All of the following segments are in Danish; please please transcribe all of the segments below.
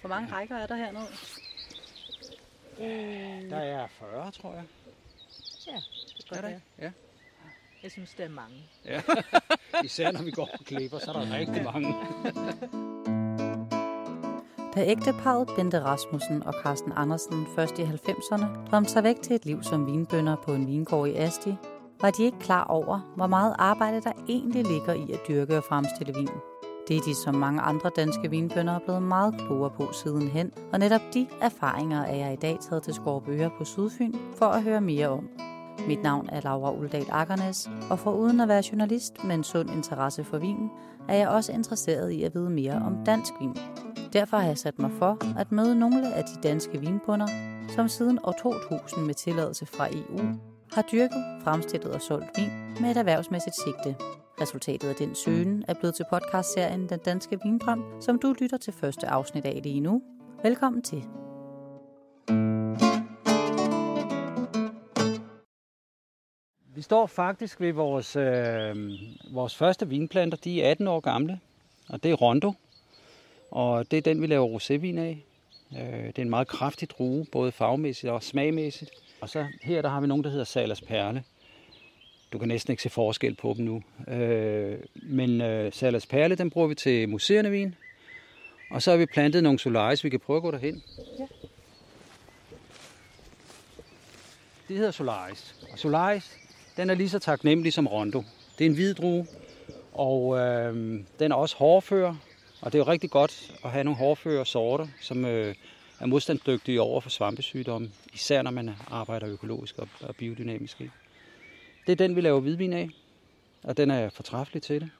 Hvor mange rækker er der hernede? Der er 40, tror jeg. Ja, det Er godt der? være. Ja. Jeg synes, det er mange. ja. Især når vi går på klipper, så er der rigtig mange. Da ægteparret Bente Rasmussen og Carsten Andersen først i 90'erne drømte sig væk til et liv som vinbønder på en vingård i Asti, var de ikke klar over, hvor meget arbejde der egentlig ligger i at dyrke og fremstille vin. Det er de som mange andre danske vinbønder er blevet meget klogere på sidenhen, og netop de erfaringer er jeg i dag taget til Skorpøer på Sydfyn for at høre mere om. Mit navn er Laura Uldal Akkernes, og for uden at være journalist med en sund interesse for vin, er jeg også interesseret i at vide mere om dansk vin. Derfor har jeg sat mig for at møde nogle af de danske vinbunder, som siden år 2000 med tilladelse fra EU har dyrket, fremstillet og solgt vin med et erhvervsmæssigt sigte. Resultatet af den søgen er blevet til podcastserien Den Danske Vindrøm, som du lytter til første afsnit af lige nu. Velkommen til. Vi står faktisk ved vores, øh, vores første vinplanter. De er 18 år gamle, og det er Rondo. Og det er den, vi laver rosévin af. Øh, det er en meget kraftig drue, både farvemæssigt og smagmæssigt. Og så her der har vi nogen, der hedder Salas Perle. Du kan næsten ikke se forskel på dem nu. Øh, men øh, Salas Perle, den bruger vi til museerne vin. Og så har vi plantet nogle solaris, vi kan prøve at gå derhen. Ja. Det hedder Solaris. Og Solaris, den er lige så taknemmelig som Rondo. Det er en hvid drue, og øh, den er også hårdfører. Og det er jo rigtig godt at have nogle hårdføre sorter, som øh, er modstandsdygtige over for svampesygdomme, især når man arbejder økologisk og, og biodynamisk. Ikke? Det er den, vi laver hvidvin af, og den er fortræffelig til det.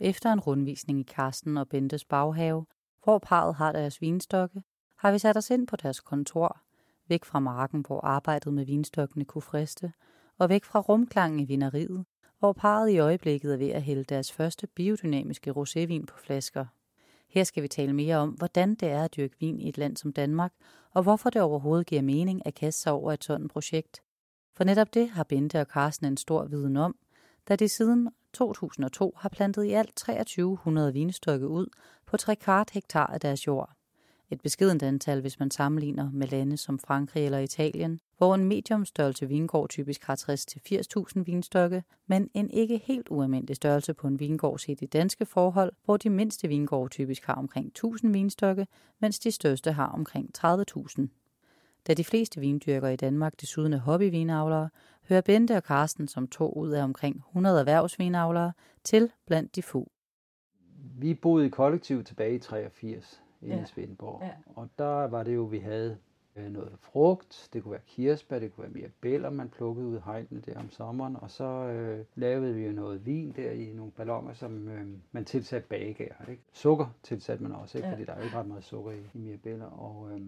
Efter en rundvisning i Karsten og Bentes baghave, hvor parret har deres vinstokke, har vi sat os ind på deres kontor, væk fra marken, hvor arbejdet med vinstokkene kunne friste, og væk fra rumklangen i vineriet, hvor parret i øjeblikket er ved at hælde deres første biodynamiske rosévin på flasker. Her skal vi tale mere om, hvordan det er at dyrke vin i et land som Danmark, og hvorfor det overhovedet giver mening at kaste sig over et sådan projekt. For netop det har Bente og Carsten en stor viden om, da de siden 2002 har plantet i alt 2300 vinstokke ud på 3 kvart hektar af deres jord. Et beskedent antal, hvis man sammenligner med lande som Frankrig eller Italien, hvor en mediumstørrelse vingård typisk har 60-80.000 vinstokke, men en ikke helt ualmindelig størrelse på en vingård set i danske forhold, hvor de mindste vingårde typisk har omkring 1000 vinstokke, mens de største har omkring 30.000. Da de fleste vindyrkere i Danmark desuden er hobbyvinavlere, hører Bente og Carsten som to ud af omkring 100 erhvervsvinavlere til blandt de få. Vi boede i kollektiv tilbage i 83 inde Ja. i Svendborg. Ja. Og der var det jo, vi havde øh, noget frugt, det kunne være kirsebær, det kunne være mirabelle, man plukkede ud af hegnene der om sommeren, og så øh, lavede vi jo noget vin der i nogle ballonger, som øh, man tilsatte bagegær. Ikke? Sukker tilsatte man også, ikke? Ja. fordi der er jo ikke ret meget sukker i, i mirabeller. Og, øh,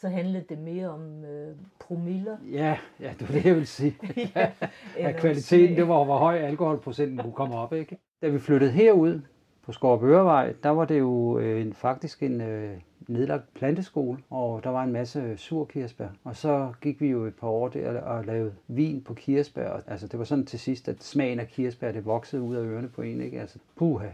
Så handlede det mere om øh, promiller. ja, ja, det var det, jeg ville sige. ja, at kvaliteten, det var, hvor høj alkoholprocenten kunne komme op. Ikke? Da vi flyttede herud på Skorpørevej, der var det jo øh, en, faktisk en øh, nedlagt planteskole, og der var en masse surkirsebær. Og så gik vi jo et par år der og lavede vin på kirsebær. Altså, det var sådan til sidst, at smagen af kirsebær, det voksede ud af ørerne på en. Ikke? Altså, puha,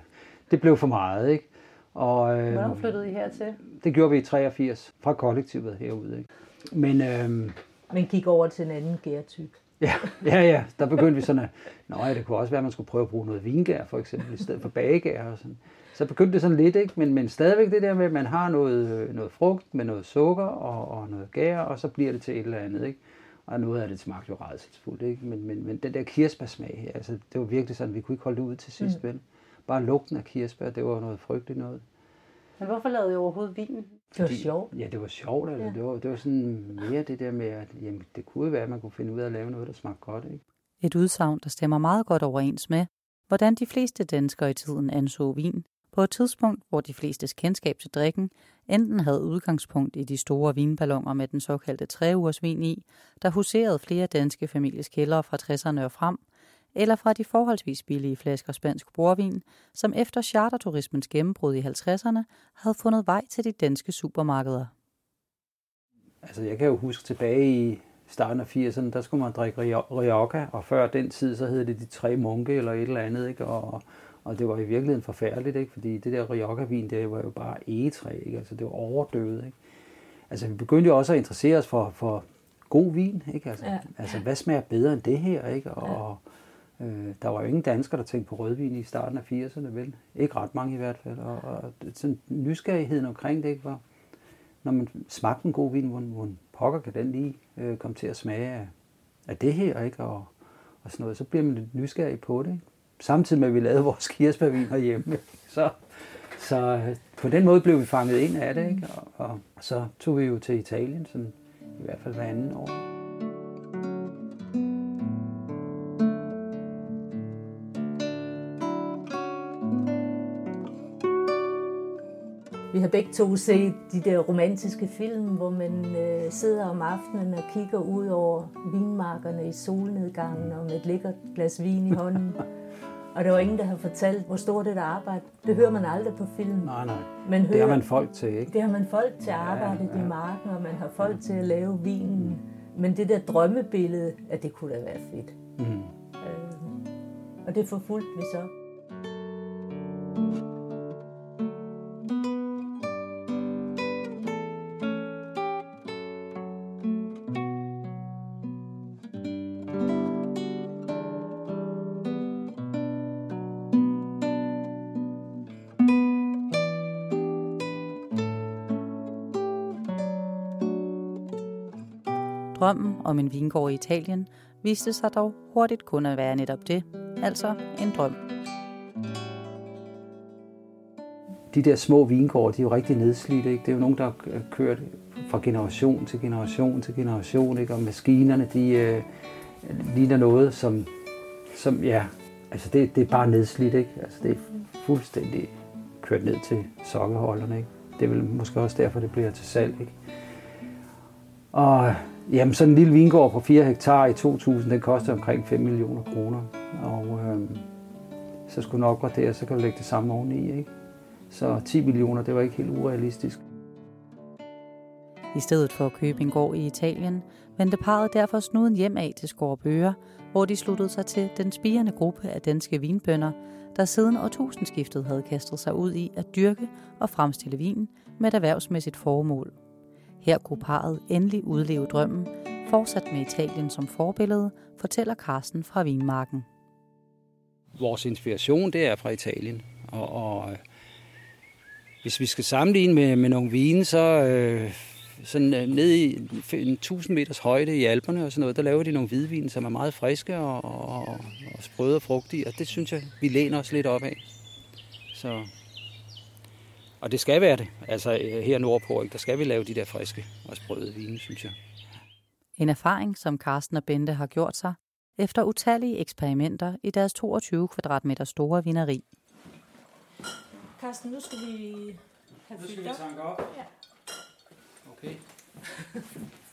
det blev for meget. Ikke? Og, øh, Hvornår flyttede I hertil? Det gjorde vi i 83 fra kollektivet herude. Ikke? Men øh, Men gik over til en anden gærtype. Ja, ja, ja. Der begyndte vi sådan at, nå ja, det kunne også være, at man skulle prøve at bruge noget vingær, for eksempel, i stedet for bagegær og sådan. Så begyndte det sådan lidt, ikke? Men, men stadigvæk det der med, at man har noget, øh, noget frugt med noget sukker og, og noget gær, og så bliver det til et eller andet, ikke? Og noget af det smagte jo rædselsfuldt, ikke? Men, men, men den der kirsebærsmag, altså, det var virkelig sådan, vi kunne ikke holde det ud til sidst, mm. vel? Bare lugten af kirsebær, det var noget frygteligt noget. Men hvorfor lavede I overhovedet vinen? Det var sjovt. Ja, det var sjovt, altså. Ja. Det, var, det var sådan mere det der med, at jamen, det kunne være, at man kunne finde ud af at lave noget, der smagte godt, ikke? Et udsagn, der stemmer meget godt overens med, hvordan de fleste danskere i tiden anså vin, på et tidspunkt, hvor de flestes kendskab til drikken enten havde udgangspunkt i de store vinballoner med den såkaldte træugersvin i, der huserede flere danske families kældre fra 60'erne og frem, eller fra de forholdsvis billige flasker spansk bordvin, som efter charterturismens gennembrud i 50'erne havde fundet vej til de danske supermarkeder. Altså, jeg kan jo huske tilbage i starten af 80'erne, der skulle man drikke Rio- Rioja, og før den tid, så hed det de tre munke eller et eller andet, ikke? Og, Og det var i virkeligheden forfærdeligt, ikke? fordi det der Rioja-vin, det var jo bare egetræ, ikke? altså det var overdøvet. Ikke? Altså vi begyndte jo også at interessere os for, for god vin, ikke? Altså, Ja. altså hvad smager bedre end det her, ikke? Og øh, der var jo ingen danskere, der tænkte på rødvin i starten af 80'erne, vel? Ikke ret mange i hvert fald. Og, og sådan nysgerrigheden omkring det, ikke? Var, når man smagte en god vin, hvor, hvor pokker kan den lige øh, komme til at smage af, af det her, ikke? Og, og sådan noget, så bliver man lidt nysgerrig på det, ikke? Samtidig med, at vi lavede vores kirsebærvin herhjemme. Så, så øh, på den måde blev vi fanget ind af det, ikke? Og, og så tog vi jo til Italien, sådan, i hvert fald hver anden år. Har begge to set de der romantiske film, hvor man øh, sidder om aftenen og kigger ud over vinmarkerne i solnedgangen og med et lækkert glas vin i hånden. Og der var ingen, der har fortalt, hvor stort et arbejde. Det hører man aldrig på film. Nej, nej. Man Det har man folk til, ikke? det har man folk til at Ja, arbejde ja. i marken, og man har folk til at lave vinen. Men det der drømmebillede, at det kunne da være fedt. Mm. Øh, og det forfulgte vi så. Drømmen om en vingård i Italien viste sig dog hurtigt kun at være netop det, altså en drøm. de der små vingårde, de er jo rigtig nedslidte. Ikke? Det er jo nogen, der har kørt fra generation til generation til generation, ikke? og maskinerne, de øh, ligner noget, som, som ja, altså det, det er bare nedslidt, ikke? Altså det er fuldstændig kørt ned til sokkeholderne, ikke? Det er vel måske også derfor, det bliver til salg, ikke? Og jamen, sådan en lille vingård på 4 hektar i 2000, den koster omkring 5 millioner kroner. Og øh, så skulle den opgraderes, så kan du lægge det samme oveni, ikke? Så 10 millioner, det var ikke helt urealistisk. I stedet for at købe en gård i Italien, vendte parret derfor snuden hjem af til Skorbøger, hvor de sluttede sig til den spirende gruppe af danske vinbønder, der siden årtusindskiftet havde kastet sig ud i at dyrke og fremstille vin med et erhvervsmæssigt formål. Her kunne parret endelig udleve drømmen, fortsat med Italien som forbillede, fortæller Carsten fra Vinmarken. Vores inspiration, det er fra Italien. Og, og øh, hvis vi skal sammenligne med, med nogle vine, så øh, sådan, øh, ned i en 1000 meters højde i Alperne og sådan noget, der laver de nogle hvidvin, som er meget friske og, og, og sprøde og frugtige, og det synes jeg, vi læner os lidt op af. Så, og det skal være det. Altså øh, her nordpå, ikke, der skal vi lave de der friske og sprøde vine, synes jeg. En erfaring, som Carsten og Bente har gjort sig efter utallige eksperimenter i deres 22 kvadratmeter store vineri. Carsten, nu skal vi have fyldt op. tanke op. Ja. Okay.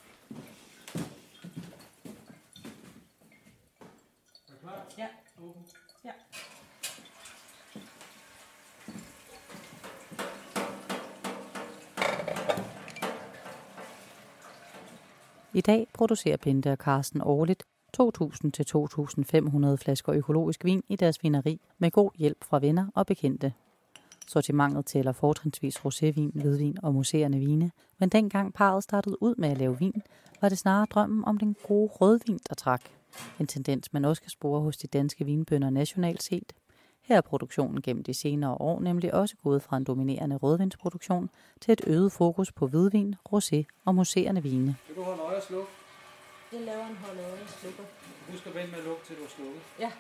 Ja. ja. I dag producerer Pente og Carsten årligt 2.000 til 2.500 flasker økologisk vin i deres vineri med god hjælp fra venner og bekendte. Sortimentet tæller fortrinsvis rosévin, hvidvin og museerne vine, men dengang parret startede ud med at lave vin, var det snarere drømmen om den gode rødvin, der trak. En tendens, man også kan spore hos de danske vinbønder nationalt set. Her er produktionen gennem de senere år nemlig også gået fra en dominerende rødvinsproduktion til et øget fokus på hvidvin, rosé og museerne vine. Vil du holde øje og slukke? Jeg laver en hold øje slukker. Husk at vente med at lukke, til du er slukket. Ja.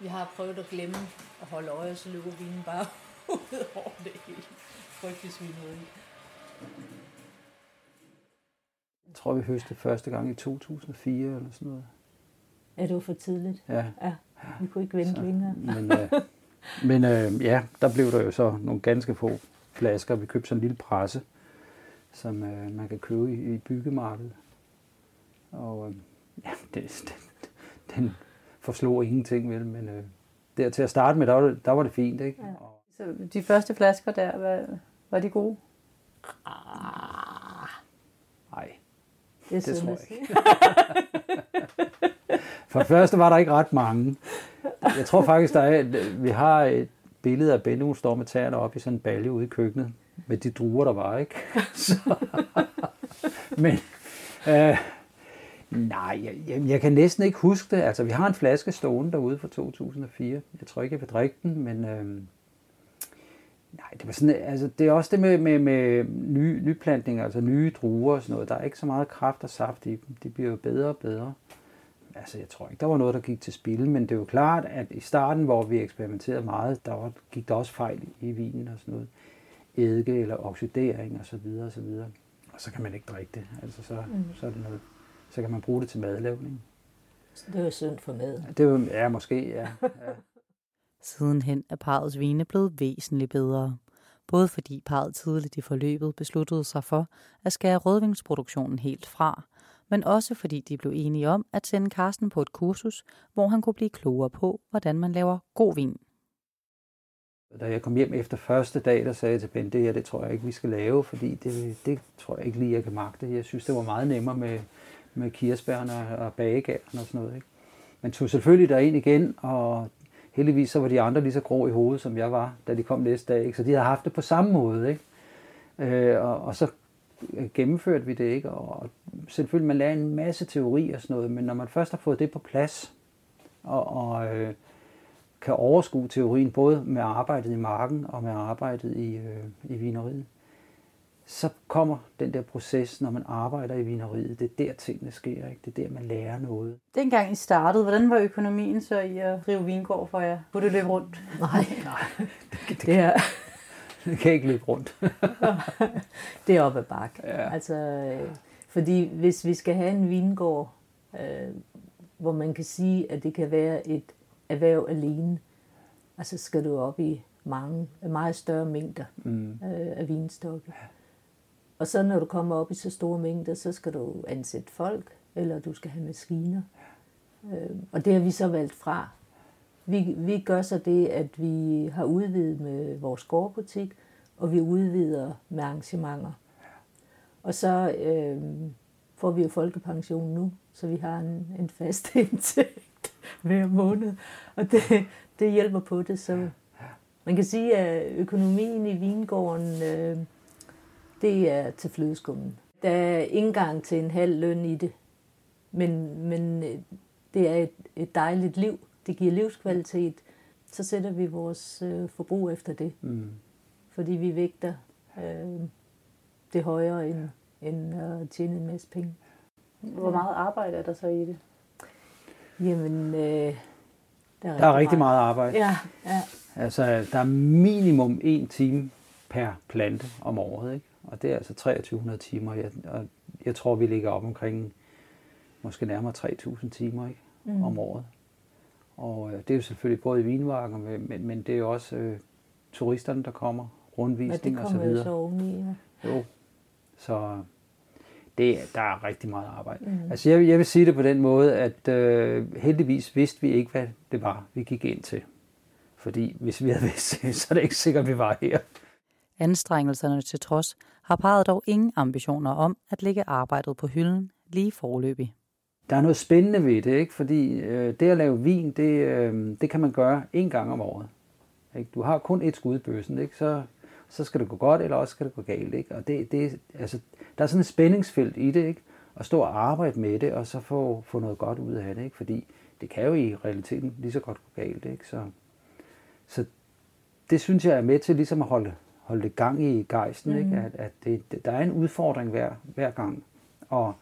Vi har prøvet at glemme at holde øje, så løber vinen bare ud over det hele. Frygtelig svineri. Jeg tror, vi høstede første gang i 2004 eller sådan noget. Er det jo for tidligt? Ja, Ja, vi kunne ikke vente Så- længere. men, øh, men øh, ja, der blev der jo så nogle ganske få flasker. Vi købte sådan en lille presse, som øh, man kan købe i, i byggemarkedet. Og øh, ja, det, den, den forslog ingenting vel, men øh, der til at starte med, der var det, der var det fint, ikke? Ja. Så de første flasker der, var, var de gode? Det, det tror jeg ikke. For det første var der ikke ret mange. Jeg tror faktisk, der er, vi har et billede af Benno, står med tæerne op i sådan en balje ude i køkkenet, med de druer, der var, ikke? Så, men, øh, nej, jeg, jeg, jeg kan næsten ikke huske det. Altså, vi har en flaske stående derude fra 2004. Jeg tror ikke, jeg vil drikke den, men... Øh, Nej, det var sådan, altså det er også det med, med, med nye, nyplantninger, altså nye druer og sådan noget. Der er ikke så meget kraft og saft i dem. De bliver jo bedre og bedre. Altså jeg tror ikke, der var noget, der gik til spil, men det er jo klart, at i starten, hvor vi eksperimenterede meget, der var, gik der også fejl i vinen og sådan noget. Eddike eller oxidering og så videre og så videre. Og så kan man ikke drikke det. Altså så, mm. så er det noget. Så kan man bruge det til madlavning. Så det er jo synd for mad. Det er jo, ja, måske, ja. ja. Sidenhen er parrets vine blevet væsentligt bedre. Både fordi parret tidligt i forløbet besluttede sig for at skære rødvingsproduktionen helt fra, men også fordi de blev enige om at sende Karsten på et kursus, hvor han kunne blive klogere på, hvordan man laver god vin. Da jeg kom hjem efter første dag, der sagde jeg til Ben, det her, det tror jeg ikke, vi skal lave, fordi det, det tror jeg ikke lige, jeg kan magte. Jeg synes, det var meget nemmere med, med kirsebærne og bagegærne og sådan noget. Ikke? Men tog selvfølgelig derind igen, og heldigvis så var de andre lige så grå i hovedet, som jeg var, da de kom næste dag. Ikke? Så de havde haft det på samme måde. Ikke? Øh, og, og så øh, gennemførte vi det ikke. Og selvfølgelig, man lærer en masse teori og sådan noget, men når man først har fået det på plads, og, og øh, kan overskue teorien, både med arbejdet i marken og med arbejdet i, øh, i vineriet, så kommer den der proces, når man arbejder i vineriet. Det er der tingene sker, ikke? det er der, man lærer noget. Dengang I startede, hvordan var økonomien så i at drive vingård for jer? Kunne det løbe rundt? Nej, Nej, det, det, det er, det kan ikke løbe rundt. det er op ad bakke. Ja. Altså, øh, fordi hvis vi skal have en vingård, øh, hvor man kan sige, at det kan være et erhverv alene, altså skal du op i mange, meget større mængder Mm. øh, af vinstokke. Og så når du kommer op i så store mængder, så skal du ansætte folk, eller du skal have maskiner. Øh, og det har vi så valgt fra. Vi, vi gør så det, at vi har udvidet med vores gårdbutik, og vi udvider med arrangementer. Og så øh, får vi jo folkepension nu, så vi har en, en fast indtægt hver måned. Og det, det hjælper på det. Så man kan sige, at økonomien i vingården, øh, det er til flødeskummen. Der er ikke engang til en halv løn i det. Men, men øh, det er et, et dejligt liv. Det giver livskvalitet. Så sætter vi vores øh, forbrug efter det. Mm. Fordi vi vægter øh, det højere end, end at tjene en masse penge. Hvor meget arbejde er der så i det? Jamen, øh, der er, Der er rigtig meget arbejde. Ja, ja. Altså, der er minimum en time per plante om året, ikke? Og det er altså 2300 timer. Jeg, og jeg tror, vi ligger op omkring måske nærmere 3000 timer ikke? Mm. om året. Og øh, det er jo selvfølgelig både i vinmarken, men, men, det er jo også øh, turisterne, der kommer, rundvisning det og så kommer jo videre. så oveni. Ja. Jo. Så det, der er rigtig meget arbejde. Mm. Altså jeg, jeg vil sige det på den måde, at øh, heldigvis vidste vi ikke, hvad det var, vi gik ind til. Fordi hvis vi havde vidst det, så er det ikke sikkert, at vi var her. Anstrengelserne til trods har parret dog ingen ambitioner om at lægge arbejdet på hylden lige forløbig. Der er noget spændende ved det, ikke? fordi øh, det at lave vin, det, øh, det kan man gøre en gang om året. Ikke? Du har kun et skud i bøssen, ikke? Så, så skal det gå godt, eller også skal det gå galt. Ikke? Og det, det, altså, der er sådan et spændingsfelt i det, ikke? at stå og arbejde med det, og så få, få noget godt ud af det. Ikke? Fordi det kan jo i realiteten lige så godt gå galt. Ikke? Så, så det synes jeg er med til ligesom at holde, holde det gang i gejsten. Mm. Ikke? At, at det, der er en udfordring hver, hver gang. Og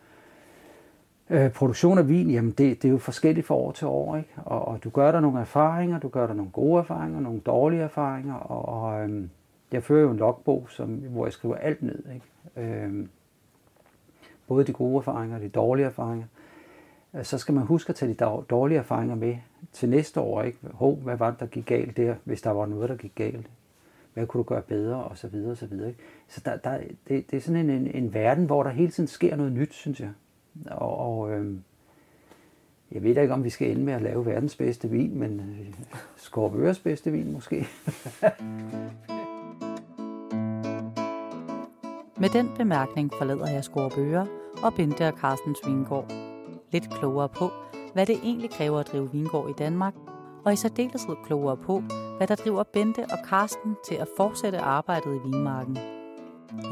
Øh, produktion af vin, jamen det, det er jo forskelligt fra år til år, ikke? Og, og du gør der nogle erfaringer, du gør der nogle gode erfaringer, nogle dårlige erfaringer, og, og øhm, jeg fører jo en logbog, som, hvor jeg skriver alt ned, ikke? Øhm, både de gode erfaringer og de dårlige erfaringer. Øh, Så skal man huske at tage de dår- dårlige erfaringer med til næste år, ikke? Hov, hvad var det, der gik galt der, hvis der var noget, der gik galt? Hvad kunne du gøre bedre, og så videre, og så videre, ikke? Så der, der, det, det er sådan en, en, en verden, hvor der hele tiden sker noget nyt, synes jeg. Og, og øh, jeg ved da ikke, om vi skal ende med at lave verdens bedste vin, men øh, Skorpøres bedste vin måske. Med den bemærkning forlader jeg Skorpe og Bente og Carstens Vingård. Lidt klogere på, hvad det egentlig kræver at drive vingård i Danmark, og i særdeleshed klogere på, hvad der driver Bente og Karsten til at fortsætte arbejdet i vinmarken.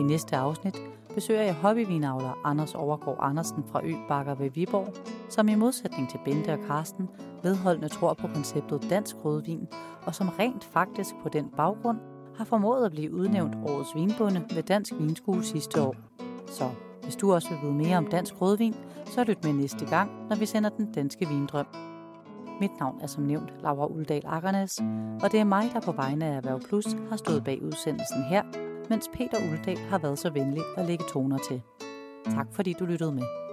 I næste afsnit besøger jeg hobbyvinavler Anders Overgaard Andersen fra Øbakker ved Viborg, som i modsætning til Bente og Karsten vedholdende tror på konceptet dansk rødvin, og som rent faktisk på den baggrund har formået at blive udnævnt årets vinbunde ved Dansk Vinskue sidste år. Så hvis du også vil vide mere om dansk rødvin, så lyt med næste gang, når vi sender den danske vindrøm. Mit navn er som nævnt Laura Uldal Akkernes, og det er mig, der på vegne af Erhverv Plus har stået bag udsendelsen her, mens Peter Uldal har været så venlig at lægge toner til. Tak fordi du lyttede med.